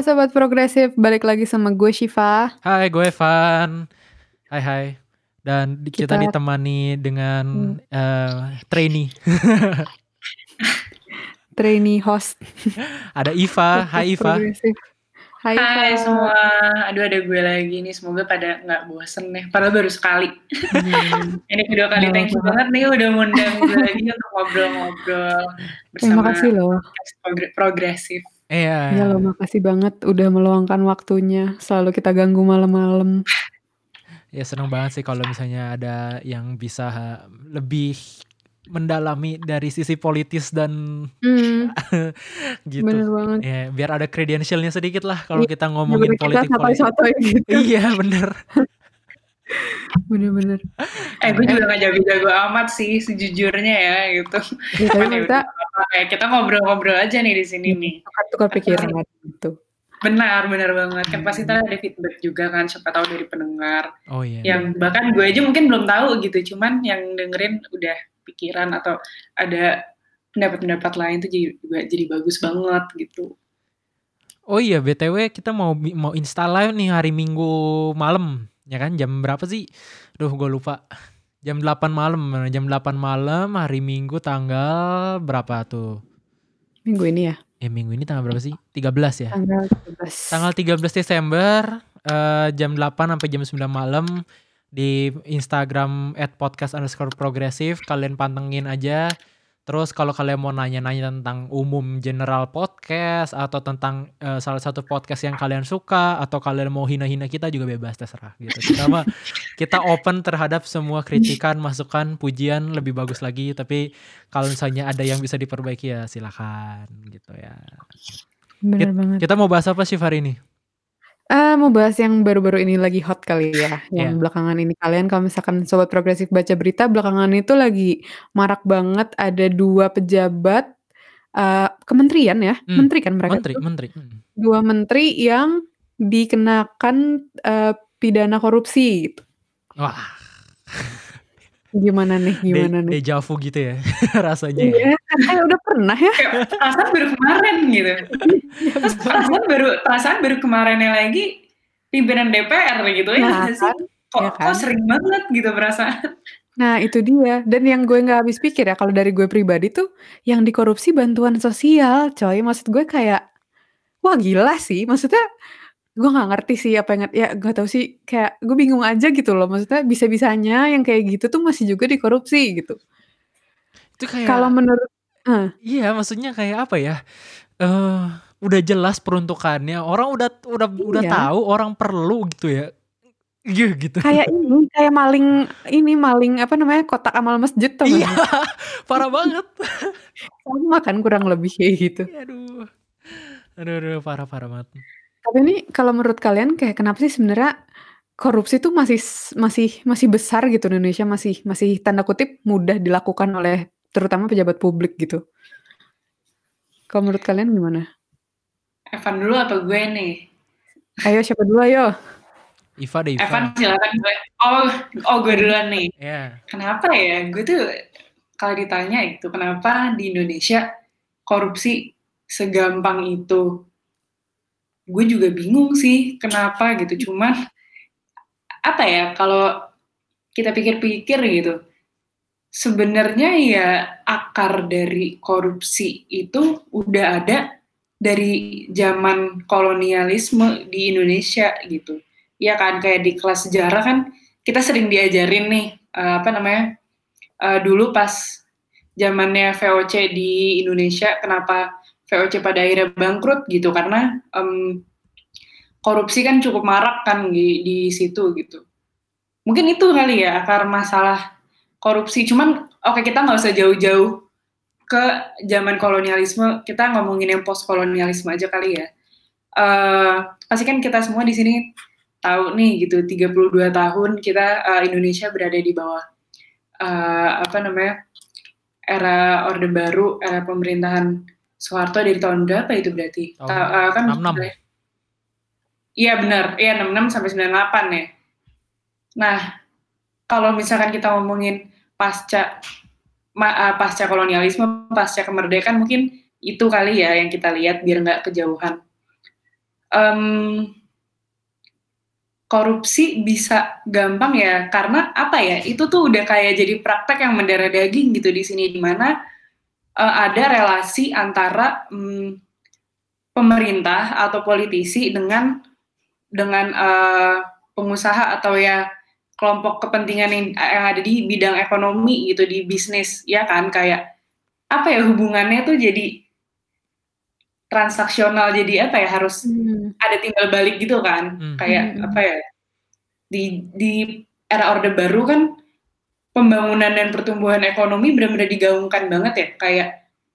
Halo Sobat Progresif, balik lagi sama gue Shiva. Hai, gue Evan. Hai, hai. Dan di- kita, Kita- ditemani dengan Hmm. eh, trainee. Trainee host. Ada Iva. Hai, Iva. Progresif. Hai, Hai Iva. semua, aduh ada gue lagi nih, semoga pada nggak bosen nih, padahal baru sekali. Hmm, Ini kedua kali, Iya, thank you Pak. banget nih udah ngundang gue lagi untuk ngobrol-ngobrol Terima bersama kasih loh. progresif. Iya. Ya lo makasih banget udah meluangkan waktunya. Selalu kita ganggu malam-malam. Ya seneng banget sih kalau misalnya ada yang bisa lebih mendalami dari sisi politis dan Hmm, gitu. bener banget. Ya, biar ada credentialnya sedikit lah kalau Iya, kita ngomongin Daripada kita politik-politik. sotoy-sotoy gitu. Iya, bener. Bener-bener. Eh gue juga gak jago-jago amat sih sejujurnya ya gitu. Ya, tapi Cuman ya kita kita ngobrol-ngobrol aja nih di sini nih. tukar-tukar pikiran gitu. Benar, benar banget. Kan pasti kita ada feedback juga kan, siapa tahu dari pendengar. Oh iya. yang bahkan gue aja mungkin belum tahu gitu cuman yang dengerin udah pikiran atau ada pendapat-pendapat lain tuh jadi juga jadi bagus banget gitu Oh iya, BTW kita mau mau install live nih hari Minggu malam. Ya kan jam berapa sih? Duh, gue lupa. Jam 8 malam. Jam 8 malam hari Minggu tanggal berapa tuh? Minggu ini ya, Ya minggu ini tanggal berapa sih? 13 ya. tanggal 13. Tanggal 13 Desember eh, jam 8 sampai jam 9 malam di Instagram @podcast underscore progresif kalian pantengin aja. Terus kalau kalian mau nanya-nanya tentang umum general podcast atau tentang eh, salah satu podcast yang kalian suka atau kalian mau hina-hina kita juga bebas terserah gitu. Kita mah kita open terhadap semua kritikan, masukan, pujian lebih bagus lagi. Tapi kalau misalnya ada yang bisa diperbaiki ya silakan gitu ya. Bener banget. Kita mau bahas apa sih hari ini? Ah, mau bahas yang baru-baru ini lagi hot kali ya, yang Iya. belakangan ini kalian kalau misalkan sobat progresif baca berita belakangan itu lagi marak banget ada dua pejabat eh, kementerian ya, Hmm, menteri kan mereka Menteri, tuh, menteri. Hmm. dua menteri yang dikenakan eh, pidana korupsi. gitu. Wah, Gimana nih? Gimana de- nih? deja vu gitu ya rasanya. ya. Iya, kan kayak udah pernah ya. kayak perasaan baru kemarin gitu terus perasaan baru perasaan baru kemarinnya lagi pimpinan DPR gitu ya Nah, sih kan? kok Ya kan? kok sering banget gitu perasaan Nah itu dia. Dan yang gue nggak habis pikir ya kalau dari gue pribadi tuh yang dikorupsi bantuan sosial, coy. Maksud gue kayak wah gila sih. Maksudnya gue nggak ngerti sih apa yang ya gak tahu sih kayak gue bingung aja gitu loh. Maksudnya bisa-bisanya yang kayak gitu tuh masih juga dikorupsi gitu. Itu kayak Kalau menurut iya maksudnya kayak apa ya? Eh udah jelas peruntukannya. Orang udah udah udah Iya. tahu orang perlu gitu ya. Iya gitu. kayak ini kayak maling ini maling apa namanya kotak amal masjid tuh Iya, parah banget. sama kan kurang lebih kayak gitu. Aduh. Aduh, aduh parah parah banget. Tapi ini kalau menurut kalian kayak kenapa sih sebenarnya korupsi tuh masih masih masih besar gitu di Indonesia masih masih tanda kutip mudah dilakukan oleh terutama pejabat publik gitu. Kalau menurut kalian gimana? Evan dulu apa gue nih Ayo siapa dulu ayo. Iva deh Iva. Evan silakan gue oh oh gue duluan nih Ya. Kenapa ya? Gue tuh kalau ditanya itu kenapa di Indonesia korupsi segampang itu? Gue juga bingung sih kenapa gitu. Cuman apa ya kalau kita pikir-pikir gitu, sebenarnya ya akar dari korupsi itu udah ada dari zaman kolonialisme di Indonesia gitu. Ya kan kayak di kelas sejarah kan kita sering diajarin nih eh, apa namanya eh, dulu pas zamannya VOC di Indonesia kenapa VOC pada akhirnya bangkrut gitu karena em, korupsi kan cukup marak kan di, di situ gitu. Mungkin itu kali ya akar masalah korupsi. Cuman oke kita nggak usah jauh-jauh ke zaman kolonialisme kita ngomongin yang post kolonialisme aja kali ya. Eh, pasti kan kita semua di sini tahu nih gitu 32 tahun kita eh, Indonesia berada di bawah eh, apa namanya era orde baru era pemerintahan Soeharto dari tahun berapa itu berarti? Tahun Ta- eh, kan 66. iya benar. Iya 66 sampai 98 ya. Nah kalau misalkan kita ngomongin pasca ma- eh, pasca kolonialisme pasca kemerdekaan mungkin itu kali ya yang kita lihat biar nggak kejauhan. Um, korupsi bisa gampang ya karena apa ya? Itu tuh udah kayak jadi praktek yang mendarah daging gitu di sini di mana uh, ada relasi antara um, pemerintah atau politisi dengan dengan uh, pengusaha atau ya kelompok kepentingan yang, yang ada di bidang ekonomi gitu di bisnis ya kan kayak apa ya hubungannya tuh jadi transaksional jadi apa ya harus hmm. ada timbal balik gitu kan hmm. kayak hmm. apa ya di di era orde baru kan pembangunan dan pertumbuhan ekonomi benar-benar digaungkan banget ya. Kayak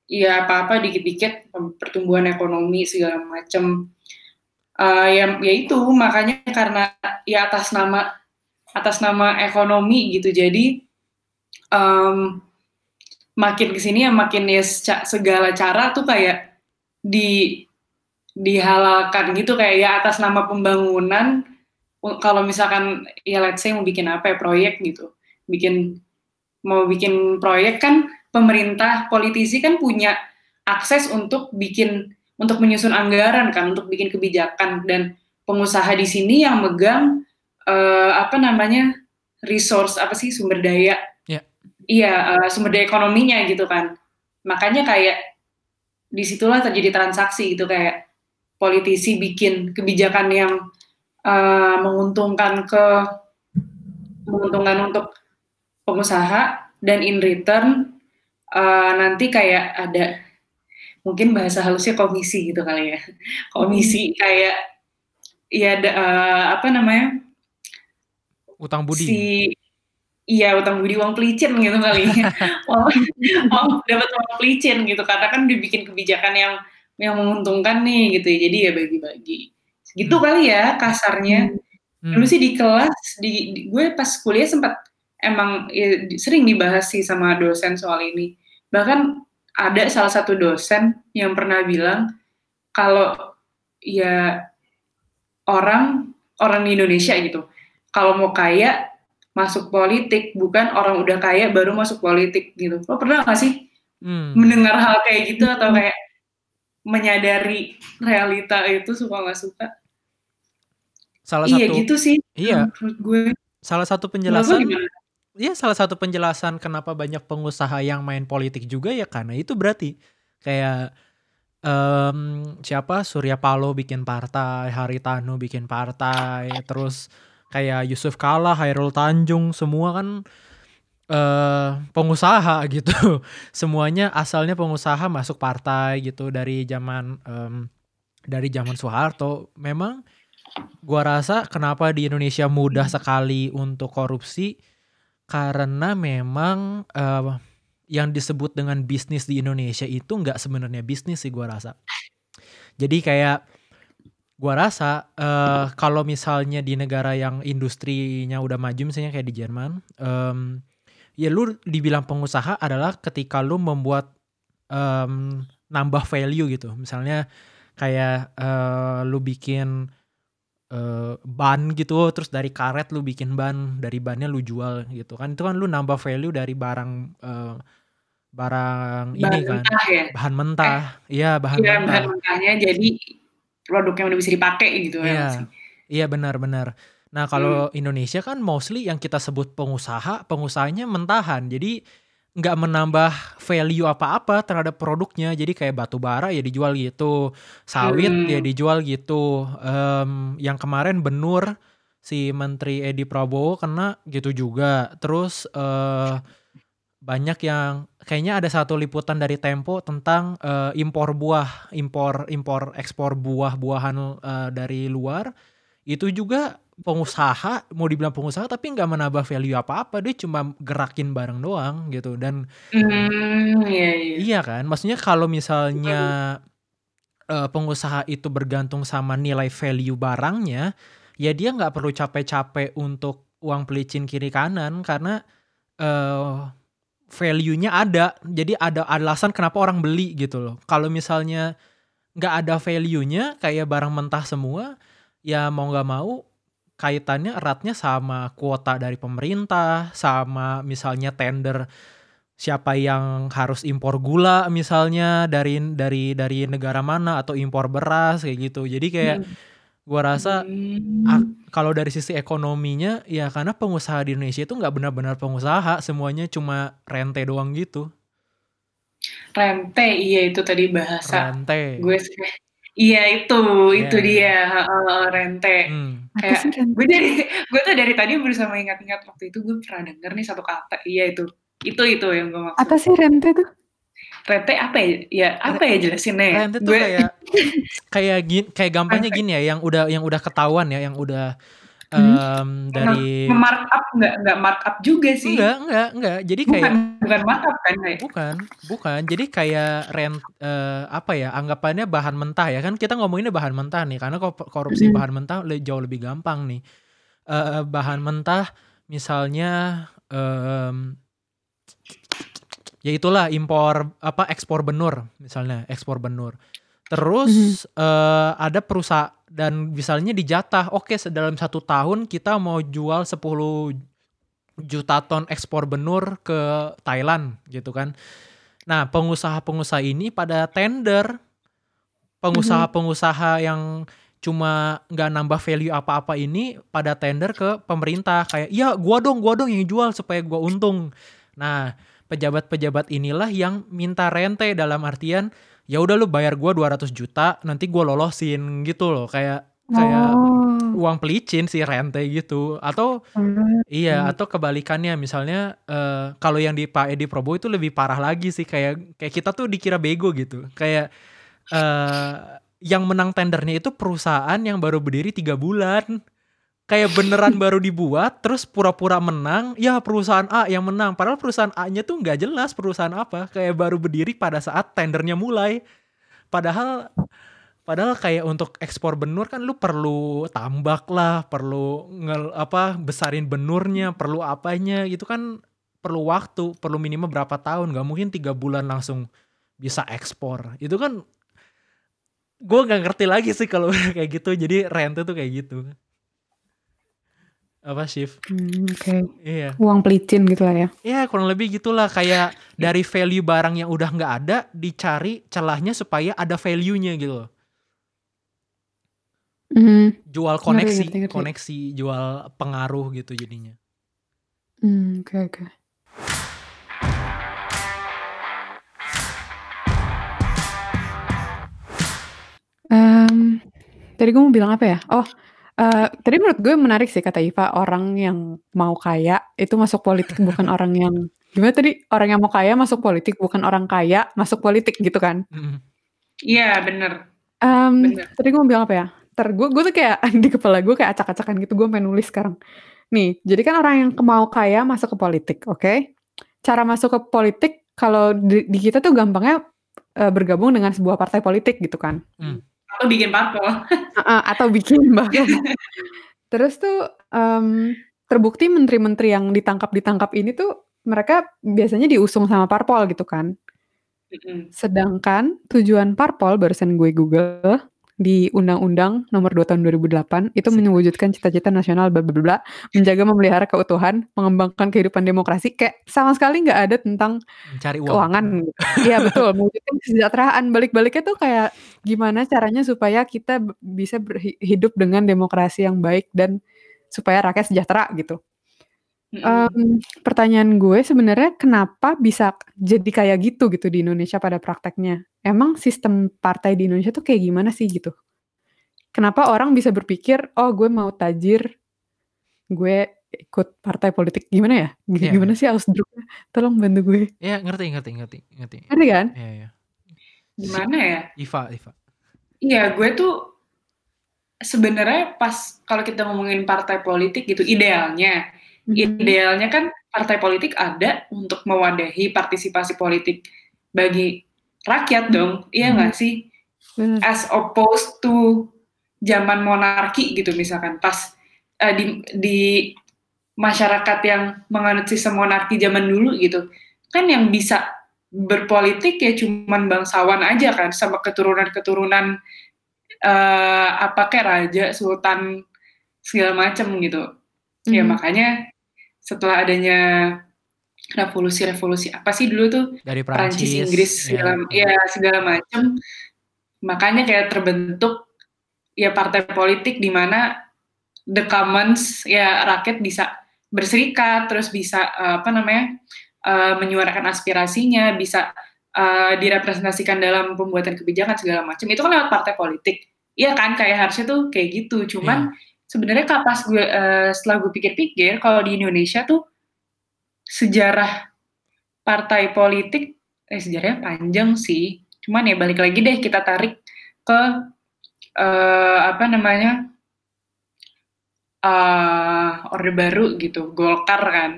ya apa-apa dikit-dikit pertumbuhan ekonomi segala macam uh, ya ya itu makanya karena ya atas nama atas nama ekonomi gitu. Jadi um, makin ke sini ya makin ya segala cara tuh kayak di dihalalkan gitu. Kayak ya atas nama pembangunan kalau misalkan ya let's say mau bikin apa ya proyek gitu bikin mau bikin proyek kan pemerintah politisi kan punya akses untuk bikin untuk menyusun anggaran kan untuk bikin kebijakan. Dan pengusaha di sini yang megang uh, apa namanya resource apa sih sumber daya. Yeah. iya uh, sumber daya ekonominya gitu kan. Makanya kayak di situlah terjadi transaksi gitu kayak politisi bikin kebijakan yang uh, menguntungkan ke menguntungkan untuk pengusaha dan in return uh, nanti kayak ada mungkin bahasa halusnya komisi gitu kali ya. Komisi kayak ya uh, apa namanya? Utang budi. Si Iya utang budi uang pelicin gitu kali, uang, uang dapat uang pelicin gitu. Karena kan dibikin kebijakan yang yang menguntungkan nih gitu ya. Jadi ya bagi-bagi. Gitu hmm. kali ya kasarnya. Hmm. dulu sih di kelas di, di gue pas kuliah sempat emang ya, sering dibahas sih sama dosen soal ini bahkan ada salah satu dosen yang pernah bilang kalau ya orang orang di Indonesia gitu kalau mau kaya masuk politik, bukan orang udah kaya baru masuk politik gitu. Lo pernah gak sih hmm. mendengar hal kayak gitu atau kayak menyadari realita itu suka nggak suka? Salah iya satu, gitu sih. Iya. Menurut gue. Salah satu penjelasan. Iya salah satu penjelasan kenapa banyak pengusaha yang main politik juga ya karena itu berarti kayak um, siapa Surya Paloh bikin partai, Haritanu bikin partai, terus kayak Yusuf Kala, Hairul Tanjung semua kan uh, pengusaha gitu. Semuanya asalnya pengusaha masuk partai gitu dari zaman um, dari zaman Soeharto. Memang gua rasa kenapa di Indonesia mudah sekali untuk korupsi karena memang uh, yang disebut dengan bisnis di Indonesia itu nggak sebenarnya bisnis sih gua rasa. Jadi kayak Gua rasa, uh, kalau misalnya di negara yang industrinya udah maju misalnya kayak di Jerman, um, ya lu dibilang pengusaha adalah ketika lu membuat, um, nambah value gitu. Misalnya kayak, uh, lu bikin, uh, ban gitu, terus dari karet lu bikin ban, dari bannya lu jual gitu kan. Itu kan lu nambah value dari barang, uh, barang bahan ini kan, mentah ya? bahan mentah. Iya, eh, bahan iya, mentah. bahan mentahnya jadi produk yang udah bisa dipakai gitu ya Iya, iya benar-benar. Nah kalau hmm. Indonesia kan mostly yang kita sebut pengusaha, pengusahanya mentahan. Jadi nggak menambah value apa-apa terhadap produknya. Jadi kayak batu bara ya dijual gitu, sawit hmm. ya dijual gitu. Um, yang kemarin Benur si Menteri Edi Prabowo kena gitu juga. Terus uh, banyak yang kayaknya ada satu liputan dari Tempo tentang uh, impor buah, impor impor ekspor buah-buahan uh, dari luar. Itu juga pengusaha, mau dibilang pengusaha tapi nggak menambah value apa-apa, dia cuma gerakin barang doang gitu dan hmm, iya, iya. iya kan, maksudnya kalau misalnya uh, pengusaha itu bergantung sama nilai value barangnya, ya dia nggak perlu capek-capek untuk uang pelicin kiri kanan karena uh, value-nya ada. Jadi ada alasan kenapa orang beli gitu loh. Kalau misalnya nggak ada value-nya kayak barang mentah semua, ya mau nggak mau kaitannya eratnya sama kuota dari pemerintah, sama misalnya tender siapa yang harus impor gula misalnya dari dari dari negara mana atau impor beras kayak gitu. Jadi kayak Hmm. gua rasa Hmm. ak- kalau dari sisi ekonominya ya karena pengusaha di Indonesia itu nggak benar-benar pengusaha, semuanya cuma rente doang gitu. Rente, iya itu tadi bahasa Rente. gue sih. Iya itu, itu Iya. dia, heeh, rente. Hmm. Apa Kayak sih rente? gue dari gue tuh dari tadi berusaha mengingat-ingat waktu itu gue pernah denger nih satu kata. Iya itu. Itu itu yang gue maksud. Apa sih rente tuh? Rente apa ya? Ya apa ya jelasinnya ya? Rente tuh Gue kayak kayak gini, kayak gampangnya gini ya, yang udah yang udah ketahuan ya, yang udah Hmm. em, dari markup nggak nggak markup juga sih. enggak enggak enggak. Jadi Bukan kayak bukan markup kan kayak. bukan bukan. Jadi kayak rent eh, apa ya anggapannya bahan mentah ya kan kita ngomonginnya bahan mentah nih karena ko- korupsi Mhm. bahan mentah le- jauh lebih gampang nih. Eh, bahan mentah misalnya em, ya itulah impor apa ekspor benur misalnya ekspor benur terus eh, ada perusahaan dan misalnya dijatah oke dalam satu tahun kita mau jual 10 juta ton ekspor benur ke Thailand gitu kan. Nah pengusaha-pengusaha ini pada tender. Pengusaha-pengusaha yang cuma nggak nambah value apa-apa ini pada tender ke pemerintah kayak ya gua dong gua dong yang jual supaya gua untung. Nah pejabat-pejabat inilah yang minta rente dalam artian ya udah lu bayar gua 200 juta nanti gua lolosin gitu loh. Kayak kayak Oh. uang pelicin sih rente gitu. Atau Hmm. iya atau kebalikannya. Misalnya eh, kalau yang di Pak Edi Prabowo itu lebih parah lagi sih. Kayak kayak kita tuh dikira bego gitu. Kayak eh yang menang tendernya itu perusahaan yang baru berdiri tiga bulan kayak beneran baru dibuat terus pura-pura menang ya perusahaan A yang menang. Padahal perusahaan A-nya tuh nggak jelas perusahaan apa. Kayak baru berdiri pada saat tendernya mulai. Padahal padahal kayak untuk ekspor benur kan lu perlu tambak lah perlu ngel, apa besarin benurnya perlu apanya gitu kan perlu waktu perlu minimal berapa tahun. Nggak mungkin tiga bulan langsung bisa ekspor. Itu kan gue nggak ngerti lagi sih kalau kayak gitu. Jadi rente tuh kayak gitu apa shift Hmm, Oke. iya Uang pelicin gitu lah ya. ya kurang lebih gitulah kayak dari value barang yang udah nggak ada dicari celahnya supaya ada value-nya gitu loh Hmm. jual koneksi ngerti, ngerti. koneksi jual pengaruh gitu jadinya Hmm, Oke oke. Em, tadi gue mau bilang apa ya? Oh, eh, tadi menurut gue menarik sih kata Iva orang yang mau kaya itu masuk politik bukan orang yang gimana tadi orang yang mau kaya masuk politik bukan orang kaya masuk politik gitu kan? Mm. Iya bener. Em, Bener. tadi gue mau bilang apa ya? Ter gue gue tuh kayak di kepala gue kayak acak-acakan gitu gue pengen nulis sekarang. Nih, jadi kan orang yang mau kaya masuk ke politik, oke? Cara masuk ke politik kalau di, di kita tuh gampangnya eh, bergabung dengan sebuah partai politik gitu kan? Atau bikin parpol. Atau bikin bahkan. Terus tuh em, terbukti menteri-menteri yang ditangkap-ditangkap ini tuh mereka biasanya diusung sama parpol gitu kan? Sedangkan tujuan parpol barusan gue Google di Undang-Undang Nomor 2 Tahun 2008 itu mewujudkan cita-cita nasional bla bla bla menjaga memelihara keutuhan, mengembangkan kehidupan demokrasi kayak sama sekali nggak ada tentang mencari uang keuangan. Iya betul, mewujudkan kesejahteraan. Balik-baliknya tuh kayak gimana caranya supaya kita bisa berhidup dengan demokrasi yang baik dan supaya rakyat sejahtera gitu. Em, pertanyaan gue sebenarnya kenapa bisa jadi kayak gitu gitu di Indonesia pada prakteknya? Emang sistem partai di Indonesia tuh kayak gimana sih gitu? Kenapa orang bisa berpikir, oh gue mau tajir, gue ikut partai politik gimana ya? G- Iya, Gimana sih ausdruknya? Tolong bantu gue. ya ngerti ngerti ngerti ngerti Ngerti kan? ya ya Gimana ya? Iva Iva Iya, gue tuh sebenarnya pas kalau kita ngomongin partai politik gitu idealnya, Mhm. idealnya kan partai politik ada untuk mewadahi partisipasi politik bagi rakyat dong, iya Mhm. nggak sih? Bener. As opposed to zaman monarki gitu misalkan pas eh, di di masyarakat yang menganut sistem monarki zaman dulu gitu, kan yang bisa berpolitik ya cuman bangsawan aja kan sama keturunan-keturunan eh apa kayak raja, sultan segala macem gitu. Ya Mhm. makanya setelah adanya revolusi-revolusi apa sih dulu tuh Dari Prancis. Inggris ya. segala ya segala macam. Makanya kayak terbentuk ya partai politik di mana the commons ya rakyat bisa berserikat terus bisa eh, apa namanya eh, menyuarakan aspirasinya bisa eh, direpresentasikan dalam pembuatan kebijakan segala macam itu kan lewat partai politik iya kan kayak harusnya tuh kayak gitu cuman sebenarnya kapas gue eh, setelah gue pikir-pikir kalau di Indonesia tuh sejarah partai politik eh sejarahnya panjang sih cuman ya balik lagi deh kita tarik ke eh, apa namanya eh orde baru gitu Golkar kan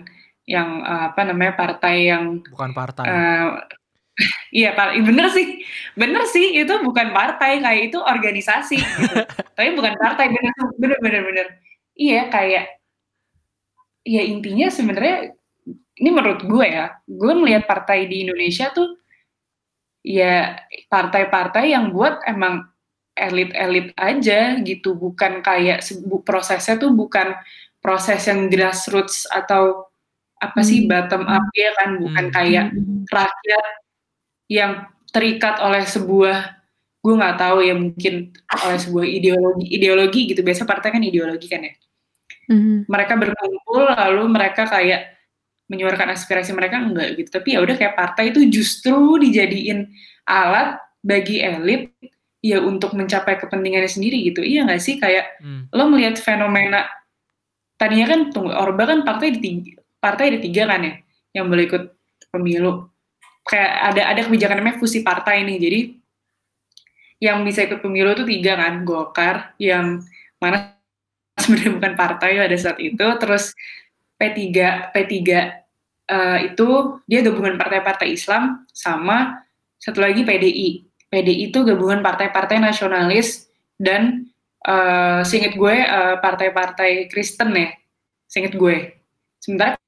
yang eh, apa namanya partai yang Bukan partai. eh, iya bener sih. Bener sih itu bukan partai kayak itu organisasi gitu. Tapi bukan partai bener. Bener bener bener. Iya kayak ya intinya sebenarnya ini menurut gue ya gue melihat partai di Indonesia tuh ya partai-partai yang buat emang elit-elit aja gitu. Bukan kayak prosesnya tuh bukan proses yang grassroots atau apa sih Hmm. bottom up ya kan? Bukan Hmm. kayak rakyat yang terikat oleh sebuah gue nggak tahu ya mungkin oleh sebuah ideologi ideologi gitu. Biasa partai kan ideologi kan ya. Mhm. mereka berkumpul lalu mereka kayak menyuarakan aspirasi mereka enggak gitu. Tapi ya udah kayak partai itu justru dijadiin alat bagi elit ya untuk mencapai kepentingannya sendiri gitu. Iya nggak sih? Kayak Hmm. lo melihat fenomena tadinya kan tunggu Orba kan partai di tiga, partai ada tiga kan ya yang boleh ikut pemilu kayak ada ada kebijakan namanya fusi partai nih jadi yang bisa ikut pemilu itu tiga kan Golkar yang mana sebenarnya bukan partai pada saat itu terus P3 P3 eh, itu dia gabungan partai-partai Islam sama satu lagi PDI PDI itu gabungan partai-partai nasionalis dan eh seinget gue eh, partai-partai Kristen ya, seinget gue. Sementara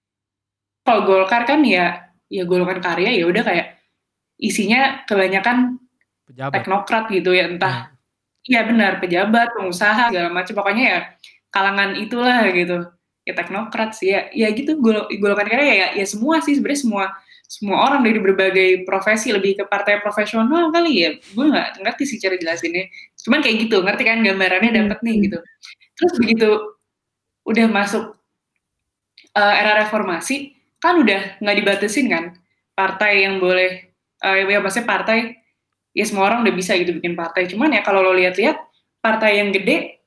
kalau Golkar kan ya ya golongan karya ya udah kayak isinya kebanyakan Pejabat. teknokrat gitu ya entah iya benar pejabat pengusaha segala macam. Pokoknya ya kalangan itulah gitu. Ya teknokrat sih ya ya gitu gol- golongan karya ya ya semua sih sebenarnya semua semua orang dari berbagai profesi lebih ke partai profesional kali ya. Gue nggak ngerti sih cara jelasinnya. Cuman kayak gitu ngerti kan gambarannya dapet nih gitu. Terus begitu udah masuk eh, era reformasi kan udah nggak dibatasin kan? Partai yang boleh eh, ya maksudnya partai ya semua orang udah bisa gitu bikin partai. Cuman ya kalau lo lihat-lihat partai yang gede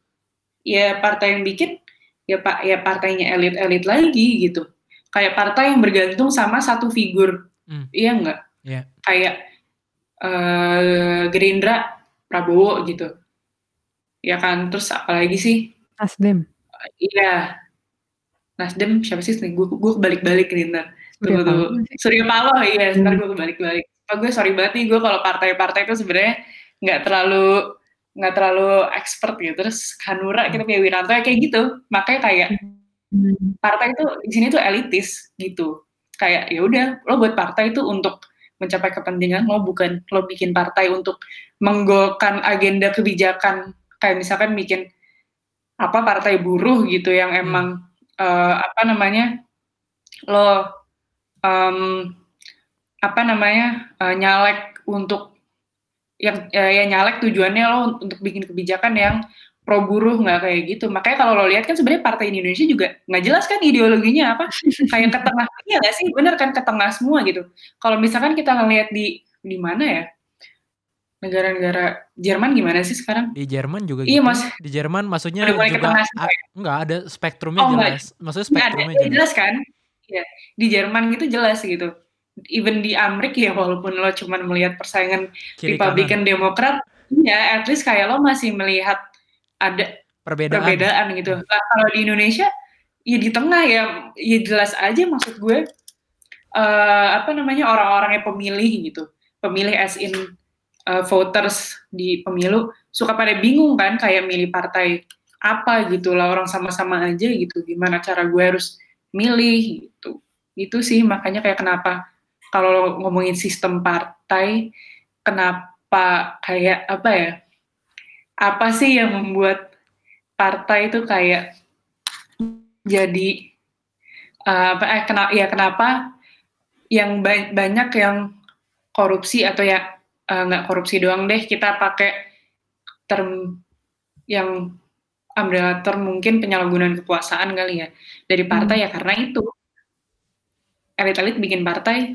ya partai yang bikin ya pak ya partainya elit-elit lagi gitu. Kayak partai yang bergantung sama satu figur. Hmm. iya enggak Iya. kayak eh Gerindra Prabowo gitu. Ya kan? Terus apalagi sih? Nasdem. iya Nasdem siapa sih? Gue gue kebalik-balik nih ntar. Tunggu, tunggu. Surya Paloh iya Hmm. ntar gue kebalik-balik. Oh, gue sorry banget nih gue kalau partai-partai itu sebenarnya nggak terlalu nggak terlalu expert gitu. Terus Hanura kita punya Wiranto ya kayak gitu. Makanya kayak Hmm. partai itu di sini tuh elitis gitu. Kayak ya udah lo buat partai itu untuk mencapai kepentingan lo bukan lo bikin partai untuk menggolkan agenda kebijakan. Kayak misalkan bikin apa partai buruh gitu yang emang eh, apa namanya lo em, apa namanya eh, nyalek untuk yang ya, ya nyalek tujuannya lo untuk bikin kebijakan yang pro buruh nggak kayak gitu. Makanya kalau lo lihat kan sebenarnya partai di Indonesia juga nggak jelas kan ideologinya apa. Kayak ke tengah iya nggak sih? Bener kan ke tengah semua gitu. Kalau misalkan kita ngelihat di di mana ya negara-negara Jerman gimana sih sekarang Di Jerman juga Iya, gitu. Mas. Di Jerman maksudnya juga tengah a- enggak ada spektrumnya Oh, enggak. jelas. Maksudnya Nggak ada, spektrumnya ya jelas. jelas kan Iya, di Jerman gitu jelas gitu even di Amerika ya walaupun lo cuman melihat persaingan Kiri kanan. Republikan Demokrat ya at least kayak lo masih melihat ada Perbedaan. perbedaan gitu. Nah, kalau di Indonesia ya di tengah ya ya jelas aja maksud gue eh apa namanya orang-orangnya pemilih gitu. Pemilih as in eh, voters di pemilu suka pada bingung kan kayak milih partai apa gitu lah orang sama-sama aja gitu. Gimana cara gue harus milih gitu. Itu sih makanya kayak kenapa kalau ngomongin sistem partai kenapa kayak apa ya? Apa sih yang membuat partai itu kayak jadi eh, apa eh kena ya kenapa yang ba banyak yang korupsi atau ya uh, nggak korupsi doang deh kita pakai term yang umbrella term mungkin penyalahgunaan kekuasaan kali ya. Dari partai hmm. ya karena itu. Elit-elit bikin partai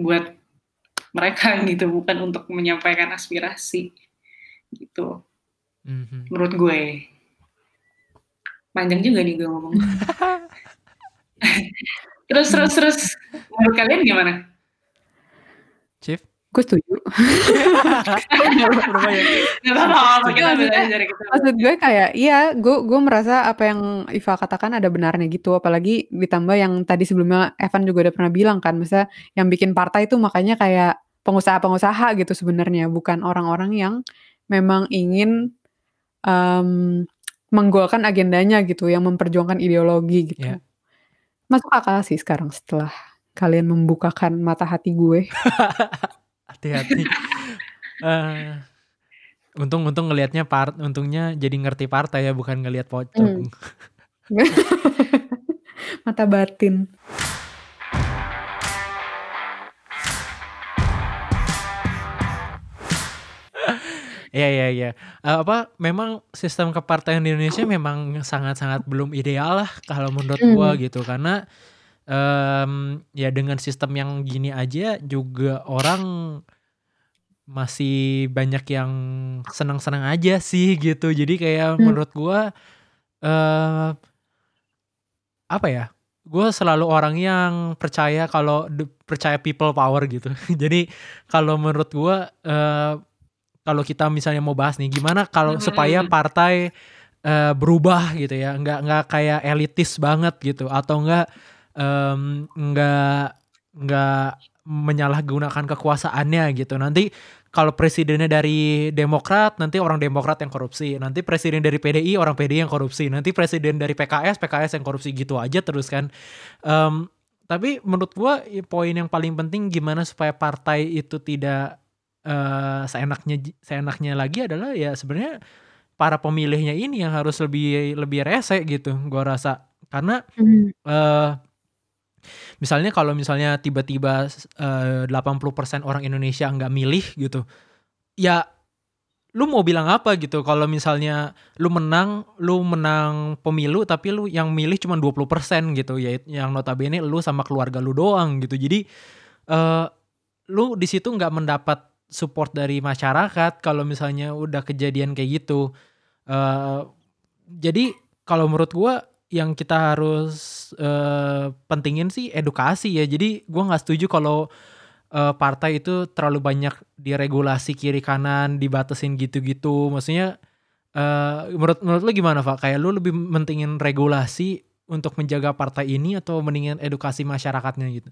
buat mereka gitu bukan untuk menyampaikan aspirasi gitu. Mm-hmm. menurut gue. Panjang juga nih gue ngomong. Terus terus terus. Menurut kalian gimana? Chief gue setuju. Maksud gue kayak iya, gue gue merasa apa yang Iva katakan ada benarnya gitu. Apalagi ditambah yang tadi sebelumnya Evan juga udah pernah bilang kan, misalnya yang bikin partai itu makanya kayak pengusaha-pengusaha gitu sebenarnya, bukan orang-orang yang memang ingin um, menggolkan agendanya gitu, yang memperjuangkan ideologi gitu. Yeah. Masuk akal sih sekarang setelah kalian membukakan mata hati gue. hati-hati uh, untung untung ngelihatnya part untungnya jadi ngerti partai ya bukan ngelihat pocong hmm. mata batin Iya iya iya. Uh, apa memang sistem kepartaian di Indonesia memang sangat-sangat belum ideal lah kalau menurut hmm. gua gitu karena um, ya dengan sistem yang gini aja juga orang masih banyak yang senang-senang aja sih gitu. Jadi kayak hmm. menurut gua uh, apa ya? Gue selalu orang yang percaya kalau percaya people power gitu. Jadi kalau menurut gua uh, kalau kita misalnya mau bahas nih gimana kalau hmm. supaya partai uh, berubah gitu ya, nggak nggak kayak elitis banget gitu atau enggak um, nggak nggak menyalahgunakan kekuasaannya gitu. Nanti kalau presidennya dari Demokrat, nanti orang Demokrat yang korupsi. Nanti presiden dari PDI, orang PDI yang korupsi. Nanti presiden dari PKS, PKS yang korupsi gitu aja terus kan. Um, tapi menurut gua poin yang paling penting gimana supaya partai itu tidak uh, seenaknya seenaknya lagi adalah ya sebenarnya para pemilihnya ini yang harus lebih lebih rese gitu gua rasa karena hmm. uh, Misalnya kalau misalnya tiba-tiba eh, uh, 80% orang Indonesia nggak milih gitu, ya lu mau bilang apa gitu kalau misalnya lu menang, lu menang pemilu tapi lu yang milih cuma 20% gitu ya yang notabene lu sama keluarga lu doang gitu. Jadi uh, lu di situ nggak mendapat support dari masyarakat kalau misalnya udah kejadian kayak gitu. Uh, jadi kalau menurut gua yang kita harus uh, pentingin sih edukasi ya. Jadi gue nggak setuju kalau uh, partai itu terlalu banyak diregulasi kiri kanan, dibatasin gitu-gitu. Maksudnya uh, menurut menurut lu gimana Pak? Kayak lu lebih mentingin regulasi untuk menjaga partai ini atau mendingan edukasi masyarakatnya gitu?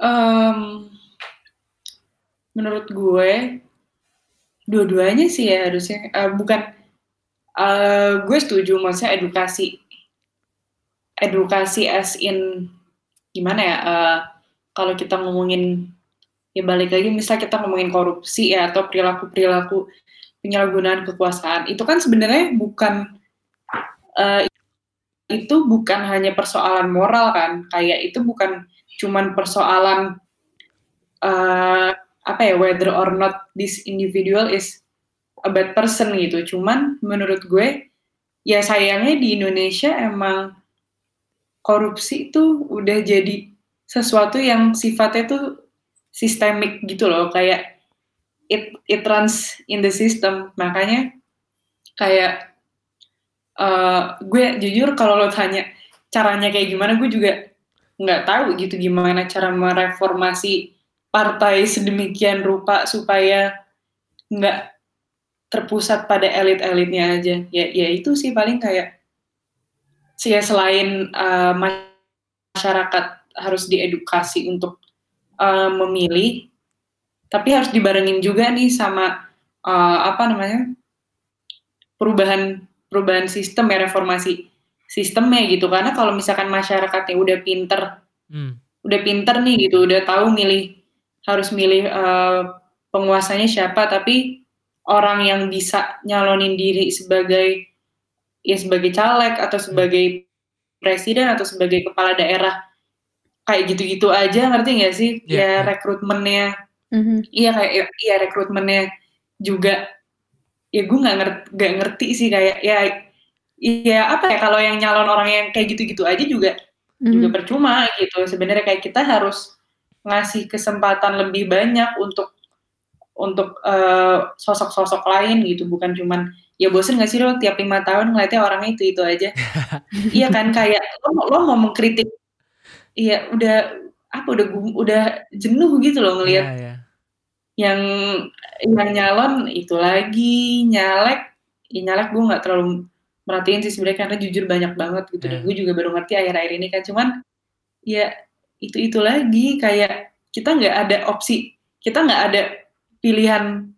Um, menurut gue dua-duanya sih ya harusnya uh, bukan Uh, gue setuju maksudnya edukasi. Edukasi as in gimana ya uh, kalau kita ngomongin ya balik lagi misal kita ngomongin korupsi ya atau perilaku perilaku penyalahgunaan kekuasaan itu kan sebenarnya bukan uh, itu bukan hanya persoalan moral kan kayak itu bukan cuman persoalan uh, apa ya whether or not this individual is a bad person gitu. Cuman menurut gue ya sayangnya di Indonesia emang korupsi itu udah jadi sesuatu yang sifatnya tuh sistemik gitu loh kayak it it runs in the system makanya kayak uh, gue jujur kalau lo tanya caranya kayak gimana gue juga nggak tahu gitu gimana cara mereformasi partai sedemikian rupa supaya nggak terpusat pada elit-elitnya aja. Ya, ya itu sih paling kayak sih ya selain uh, masyarakat harus diedukasi untuk uh, memilih, tapi harus dibarengin juga nih sama uh, apa namanya perubahan perubahan sistem ya reformasi sistemnya gitu karena kalau misalkan masyarakatnya udah pinter hmm. udah pinter nih gitu udah tahu milih harus milih uh, penguasanya siapa tapi orang yang bisa nyalonin diri sebagai ya sebagai caleg atau sebagai presiden atau sebagai kepala daerah kayak gitu-gitu aja ngerti nggak sih? Iya, ya iya. rekrutmennya, Mhm. iya kayak iya rekrutmennya juga ya gue nggak ngerti nggak ngerti sih kayak ya ya apa ya kalau yang nyalon orang yang kayak gitu-gitu aja juga juga Mhm. percuma gitu. Sebenarnya kayak kita harus ngasih kesempatan lebih banyak untuk untuk eh, sosok-sosok lain gitu, bukan cuman ya bosen gak sih lo tiap lima tahun ngeliatnya orangnya itu itu aja. iya kan kayak lo, lo mau mengkritik, iya udah apa udah udah jenuh gitu loh Iya, ngelihat iya. yang yang nyalon itu lagi nyalek, ya nyalek gue nggak terlalu merhatiin sih sebenarnya karena jujur banyak banget gitu dan Iya. gue juga baru ngerti akhir-akhir ini kan cuman ya itu itu lagi kayak kita nggak ada opsi kita nggak ada pilihan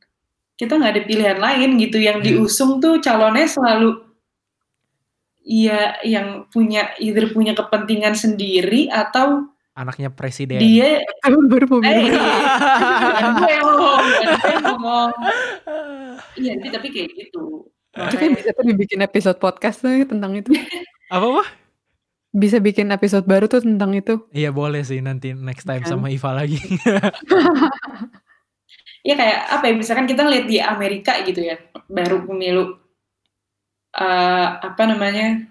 kita nggak ada pilihan lain gitu yang Iya. diusung tuh calonnya selalu Iya, yang punya either punya kepentingan sendiri atau Anaknya presiden. dia Aku baru mau eh bilang. gue yang ngomong, bukan gue yang ngomong. Iya, tapi tapi kayak gitu. Itu kan bisa tuh dibikin episode podcast tuh tentang itu. Apa apa? Bisa bikin episode baru tuh tentang itu. Iya boleh sih nanti next time Kan? sama Iva lagi. ya kayak apa ya misalkan kita lihat di Amerika gitu ya baru pemilu eh, apa namanya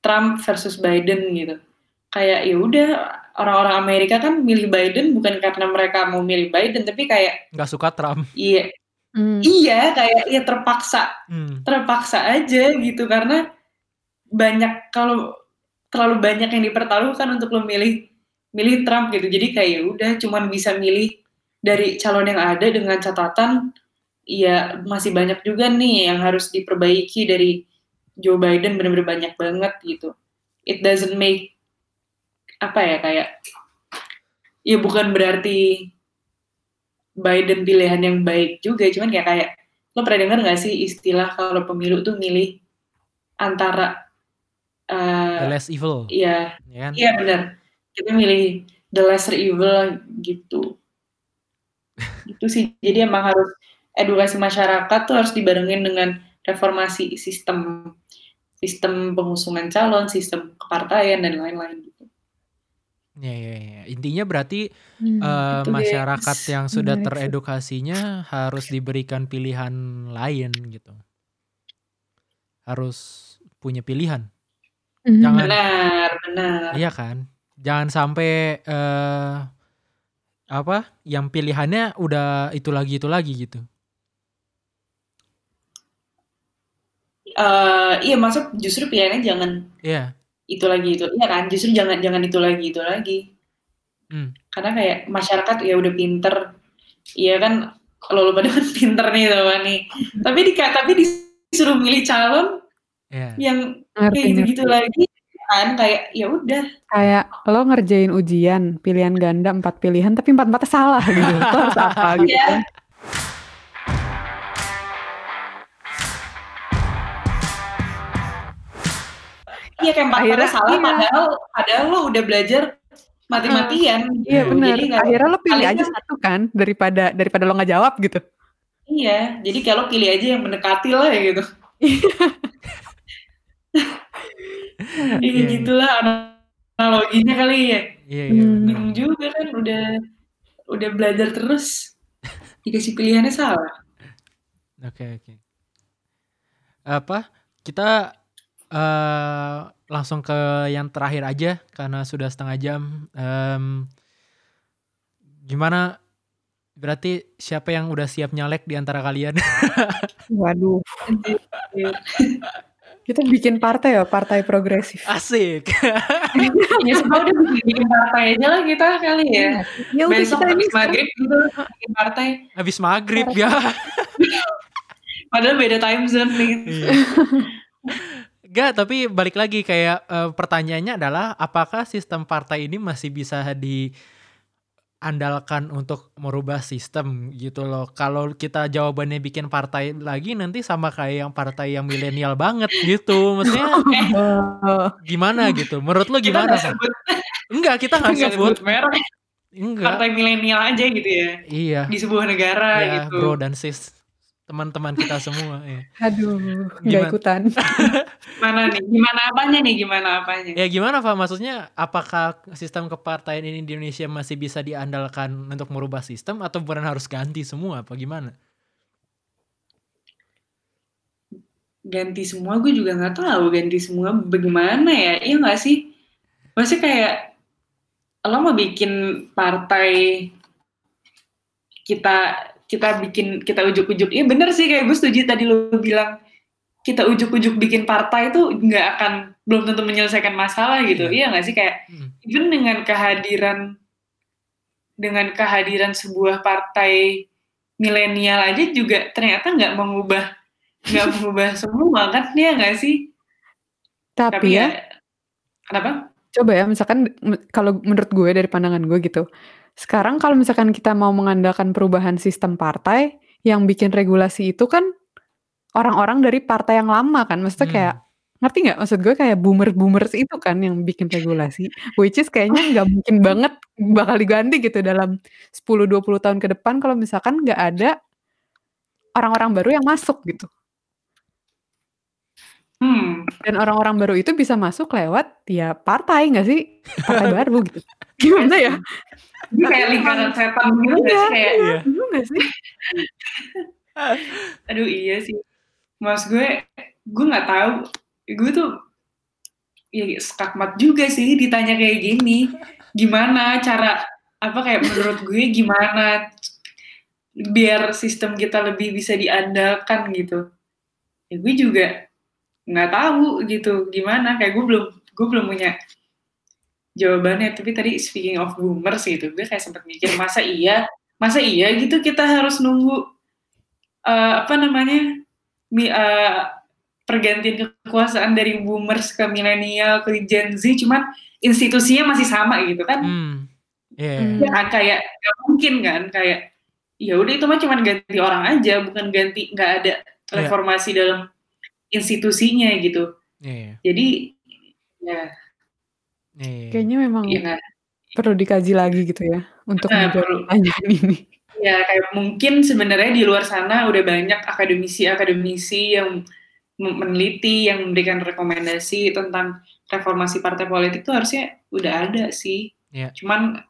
Trump versus Biden gitu kayak ya udah orang-orang Amerika kan milih Biden bukan karena mereka mau milih Biden tapi kayak Nggak suka Trump. iya Hmm. iya kayak ya terpaksa Hmm. terpaksa aja gitu karena banyak kalau terlalu banyak yang dipertaruhkan untuk lo milih milih Trump gitu jadi kayak ya udah cuman bisa milih dari calon yang ada dengan catatan ya masih banyak juga nih yang harus diperbaiki dari Joe Biden bener-bener banyak banget gitu it doesn't make apa ya kayak ya bukan berarti Biden pilihan yang baik juga cuman kayak kayak lo pernah dengar nggak sih istilah kalau pemilu tuh milih antara The eh less evil. ya Ya kan? iya benar kita milih the lesser evil gitu itu sih jadi emang harus edukasi masyarakat tuh harus dibarengin dengan reformasi sistem sistem pengusungan calon sistem kepartaian dan lain-lain gitu Ya, ya, ya. Intinya berarti Hmm. Itu, masyarakat guys. yang sudah sih. teredukasinya harus diberikan pilihan lain gitu. Harus punya pilihan. Mhm. Jangan benar benar Iya kan? Jangan sampai eh apa? Yang pilihannya udah itu lagi itu lagi gitu. Eh, iya maksud justru pilihannya jangan Iya. itu lagi itu iya kan justru jangan jangan itu lagi itu lagi Hmm. karena kayak masyarakat ya udah pinter iya kan kalau lu pada kan pinter nih teman nih tapi di tapi disuruh milih calon Iya. yang kayak gitu gitu lagi kan kayak ya udah Kayak lo ngerjain ujian, pilihan ganda empat pilihan tapi empat empatnya salah gitu. Lo harus apa gitu Iya. kan? iya kayak empat Akhirnya salah iya. padahal padahal lo udah belajar mati-matian Iya Iya. benar. jadi nggak Akhirnya lo pilih aja kan satu kan daripada daripada lo nggak jawab gitu. iya jadi lo pilih aja yang mendekati lah ya gitu iya Iya. gitulah analoginya kali ya Iya, iya Hmm. bingung juga kan udah udah belajar terus dikasih pilihannya salah Oke, oke. Apa? Kita eh langsung ke yang terakhir aja karena sudah setengah jam. Em, gimana? Berarti siapa yang udah siap nyalek di antara kalian? Waduh. Kita bikin partai ya, partai progresif. Asik. ya semua udah bikin, bikin partai aja lah kita kali ya Ya udah besok kita ini habis maghrib gitu bikin partai Habis maghrib ya. padahal beda time zone nih Iya. Gak, tapi balik lagi kayak eh, pertanyaannya adalah apakah sistem partai ini masih bisa diandalkan untuk merubah sistem gitu loh. Kalau kita jawabannya bikin partai lagi nanti sama kayak yang partai yang milenial banget gitu. Maksudnya Oh, gimana gitu? Menurut lo kita gimana? Pak? sebut Enggak, kita nggak sebut. Enggak. partai milenial aja gitu ya Iya. di sebuah negara Ya, gitu bro dan sis. Teman-teman kita semua ya. Aduh, nggak Gimana? ikutan. Mana nih? Gimana apanya nih? Gimana apanya? Ya gimana Pak? Maksudnya apakah sistem kepartaian ini di Indonesia masih bisa diandalkan untuk merubah sistem atau benar harus ganti semua? Apa gimana? Ganti semua gue juga nggak tahu ganti semua bagaimana ya? Iya nggak sih? Maksudnya kayak lo mau bikin partai kita kita bikin kita ujuk-ujuk iya bener sih kayak gue setuju tadi lo bilang kita ujuk-ujuk bikin partai itu nggak akan belum tentu menyelesaikan masalah gitu Iya. iya nggak sih kayak Hmm. even dengan kehadiran dengan kehadiran sebuah partai milenial aja juga ternyata nggak mengubah nggak mengubah semua kan dia nggak sih Tapi ya, kenapa coba ya misalkan kalau menurut gue dari pandangan gue gitu. Sekarang kalau misalkan kita mau mengandalkan perubahan sistem partai, yang bikin regulasi itu kan orang-orang dari partai yang lama kan. Maksudnya Hmm. kayak ngerti nggak? Maksud gue kayak boomer-boomers itu kan yang bikin regulasi. Which is kayaknya nggak mungkin banget bakal diganti gitu dalam 10-20 tahun ke depan kalau misalkan nggak ada orang-orang baru yang masuk gitu. Hmm Dan orang-orang baru itu bisa masuk lewat ya partai nggak sih? Partai baru gitu. Gimana ya? ini kayak lingkaran setan gitu nggak sih kayak Iya. Bingung nggak sih? aduh iya sih mas gue gue nggak tahu gue tuh ya skakmat juga sih ditanya kayak gini gimana cara apa kayak menurut gue gimana biar sistem kita lebih bisa diandalkan gitu ya gue juga nggak tahu gitu gimana kayak gue belum gue belum punya jawabannya tapi tadi speaking of boomers gitu gue kayak sempat mikir masa iya masa iya gitu kita harus nunggu eh, apa namanya mi, eh, pergantian kekuasaan dari boomers ke milenial ke Gen Z cuman institusinya masih sama gitu kan Hmm. Iya. Hmm. ya kayak nggak mungkin kan kayak ya udah itu mah cuman ganti orang aja bukan ganti nggak ada reformasi dalam institusinya gitu Iya. jadi ya Iya. Kayaknya memang ya nggak perlu dikaji lagi gitu ya untuk Nah, perlu. ini. ya kayak mungkin sebenarnya di luar sana udah banyak akademisi-akademisi yang meneliti yang memberikan rekomendasi tentang reformasi partai politik tuh harusnya udah ada sih Iya. cuman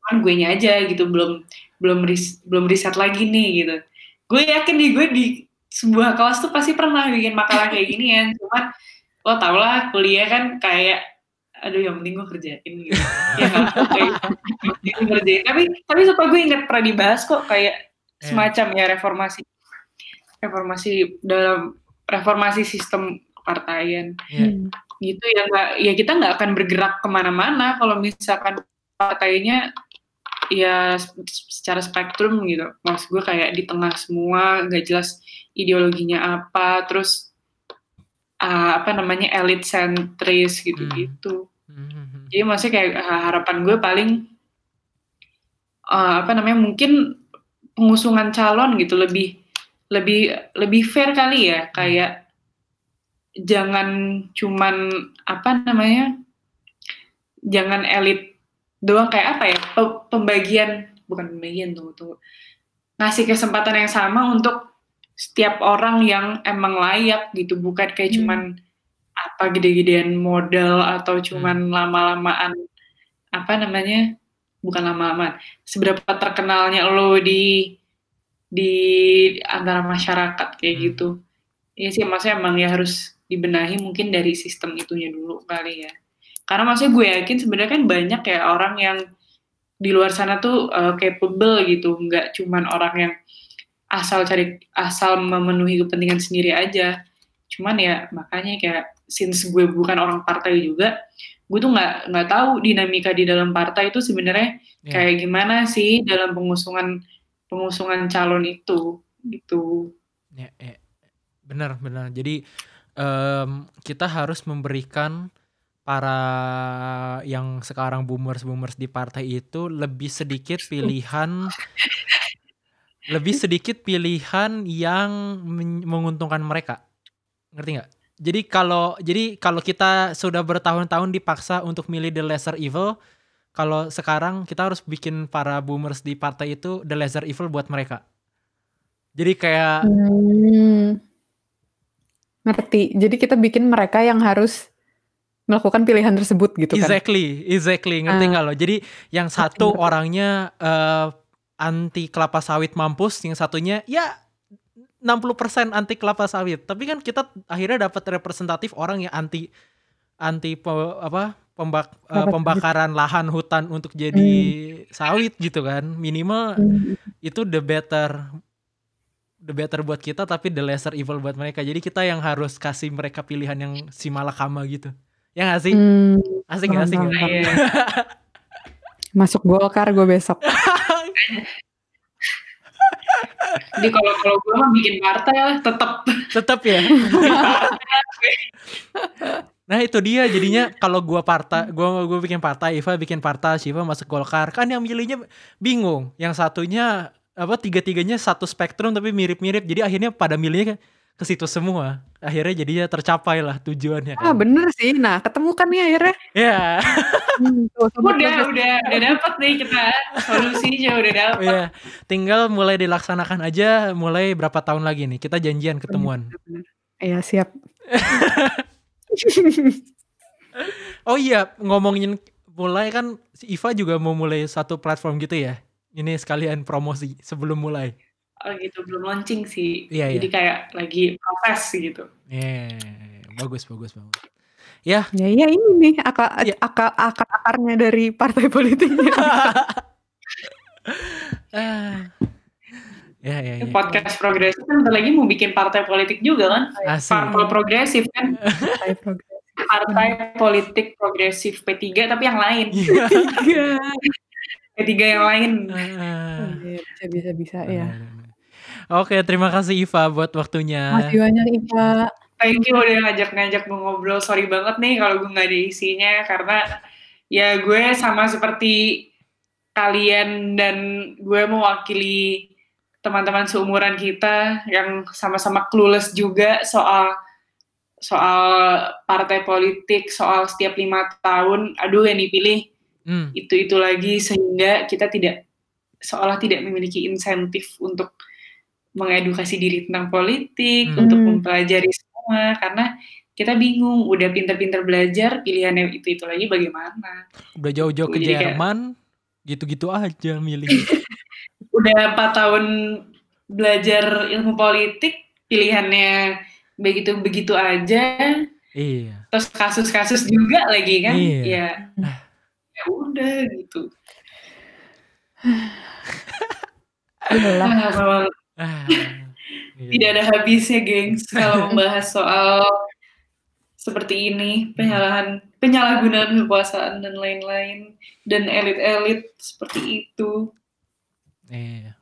cuman gue nya aja gitu belum belum ris- belum riset lagi nih gitu gue yakin nih gue di sebuah kelas tuh pasti pernah bikin makalah kayak gini ya cuman lo tau lah kuliah kan kayak aduh yang penting gue kerjain gitu ya kayak gitu, ngerjain tapi tapi suka gue inget pernah dibahas kok kayak Iya. semacam ya reformasi reformasi dalam reformasi sistem kepartaian Iya. Hmm. gitu ya nggak ya kita nggak akan bergerak ke mana-mana kalau misalkan partainya ya secara spektrum gitu. Maksud gue kayak di tengah semua nggak jelas ideologinya apa terus ah, apa namanya elit sentris gitu-gitu. Hmm. jadi maksudnya kayak harapan gue paling ah, apa namanya mungkin pengusungan calon gitu lebih lebih lebih fair kali ya. Kayak jangan cuman apa namanya jangan elit doang kayak apa ya pe- pembagian bukan pembagian tunggu tunggu ngasih kesempatan yang sama untuk setiap orang yang emang layak gitu bukan kayak Hmm. cuman apa gede-gedean modal atau cuman lama-lamaan apa namanya bukan lama-lamaan seberapa terkenalnya lo di di antara masyarakat kayak Hmm. gitu Iya sih maksudnya emang ya harus dibenahi mungkin dari sistem itunya dulu kali ya karena maksudnya gue yakin sebenarnya kan banyak ya orang yang di luar sana tuh uh, capable gitu nggak cuman orang yang asal cari asal memenuhi kepentingan sendiri aja cuman ya makanya kayak since gue bukan orang partai juga gue tuh nggak nggak tahu dinamika di dalam partai itu sebenarnya Iya. kayak gimana sih dalam pengusungan pengusungan calon itu gitu Ya, ya. Benar, benar. Jadi em, kita harus memberikan para yang sekarang boomers-boomers di partai itu lebih sedikit pilihan lebih sedikit pilihan yang men- menguntungkan mereka. Ngerti nggak? Jadi kalau jadi kalau kita sudah bertahun-tahun dipaksa untuk milih the lesser evil, kalau sekarang kita harus bikin para boomers di partai itu the lesser evil buat mereka. Jadi kayak Hmm. Ngerti. Jadi kita bikin mereka yang harus melakukan pilihan tersebut gitu kan. exactly, exactly, ngerti Ah. nggak lo? Jadi yang satu ngerti. orangnya eh, anti kelapa sawit mampus, yang satunya ya 60% anti kelapa sawit. Tapi kan kita akhirnya dapat representatif orang yang anti anti pe- apa pembak- sawit. pembakaran lahan hutan untuk jadi sawit gitu kan. Minimal Hmm. itu the better the better buat kita tapi the lesser evil buat mereka. Jadi kita yang harus kasih mereka pilihan yang si malakama gitu. Ya gak sih? Hmm. Asik gak paham. Iya. Masuk Golkar gue besok. Jadi kalau kalau gue mah bikin partai lah, tetap Tetap ya. nah itu dia jadinya kalau gua partai gua gua bikin partai Iva bikin partai Shiva masuk Golkar kan yang milihnya bingung yang satunya apa tiga-tiganya satu spektrum tapi mirip-mirip jadi akhirnya pada milihnya ke, situ semua akhirnya jadinya tercapai lah tujuannya Ah kan bener sih. Nah ketemu kan nih akhirnya. ya Hmm, tuh, sobat udah udah udah dapat nih kita solusinya udah dapat. ya tinggal mulai dilaksanakan aja mulai berapa tahun lagi nih kita janjian ketemuan Iya siap. Oh iya, ngomongin mulai kan si Iva juga mau mulai satu platform gitu ya. Ini sekalian promosi sebelum mulai. Oh gitu belum launching sih. Iya, Jadi kayak lagi proses gitu. Yeah, bagus bagus bagus. Ya, Ya iya ini nih akal Iya. akal akar akarnya dari partai politiknya. Ah. ya ya ya. Podcast progresif kan bentar lagi mau bikin partai politik juga kan? Asik. Parpol progresif kan? partai politik progresif P3 tapi yang lain. Iya. P3 yang lain. Ah. Iya, bisa bisa bisa ya. Oke, terima kasih Iva buat waktunya. Masih banyak Iva. Thank you udah ngajak-ngajak gue ngobrol. Sorry banget nih kalau gue nggak ada isinya karena ya gue sama seperti kalian dan gue mewakili teman-teman seumuran kita yang sama-sama clueless juga soal soal partai politik, soal setiap lima tahun, aduh yang dipilih Hmm, itu itu lagi sehingga kita tidak seolah tidak memiliki insentif untuk mengedukasi diri tentang politik, Hmm. untuk mempelajari semua karena kita bingung udah pinter-pinter belajar pilihannya itu itu lagi bagaimana udah jauh-jauh ke Jadi Jerman, gitu-gitu aja milih. udah empat tahun belajar ilmu politik pilihannya begitu begitu aja iya. terus kasus-kasus juga lagi kan Iya. ya ya udah gitu Iyalah. Ah, iya. tidak ada habisnya gengs kalau membahas soal seperti ini penyalahan penyalahgunaan kekuasaan dan lain-lain dan elit-elit seperti itu Iya.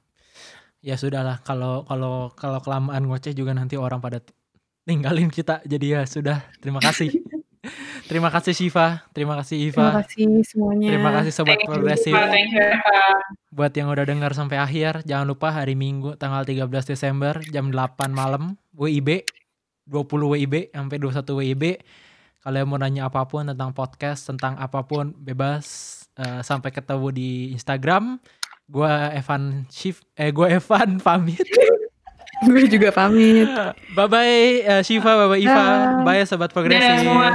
Ya sudahlah kalau kalau kalau kelamaan ngoceh juga nanti orang pada t- ninggalin kita. Jadi ya sudah. Terima kasih. Terima kasih Shiva, terima kasih Terima Iva, kasih semuanya. terima kasih sobat Thank progresif. Thank you. Buat yang udah dengar sampai akhir, jangan lupa hari Minggu tanggal 13 Desember jam 8 malam WIB 20 WIB sampai 21 WIB. Kalian mau nanya apa pun tentang podcast, tentang apa pun bebas Eh, sampai ketemu di Instagram. Gua Evan Shiv eh gua Evan pamit. Gue juga pamit. Bye bye Shiva, bye bye Iva. Bye sobat Dadah semua.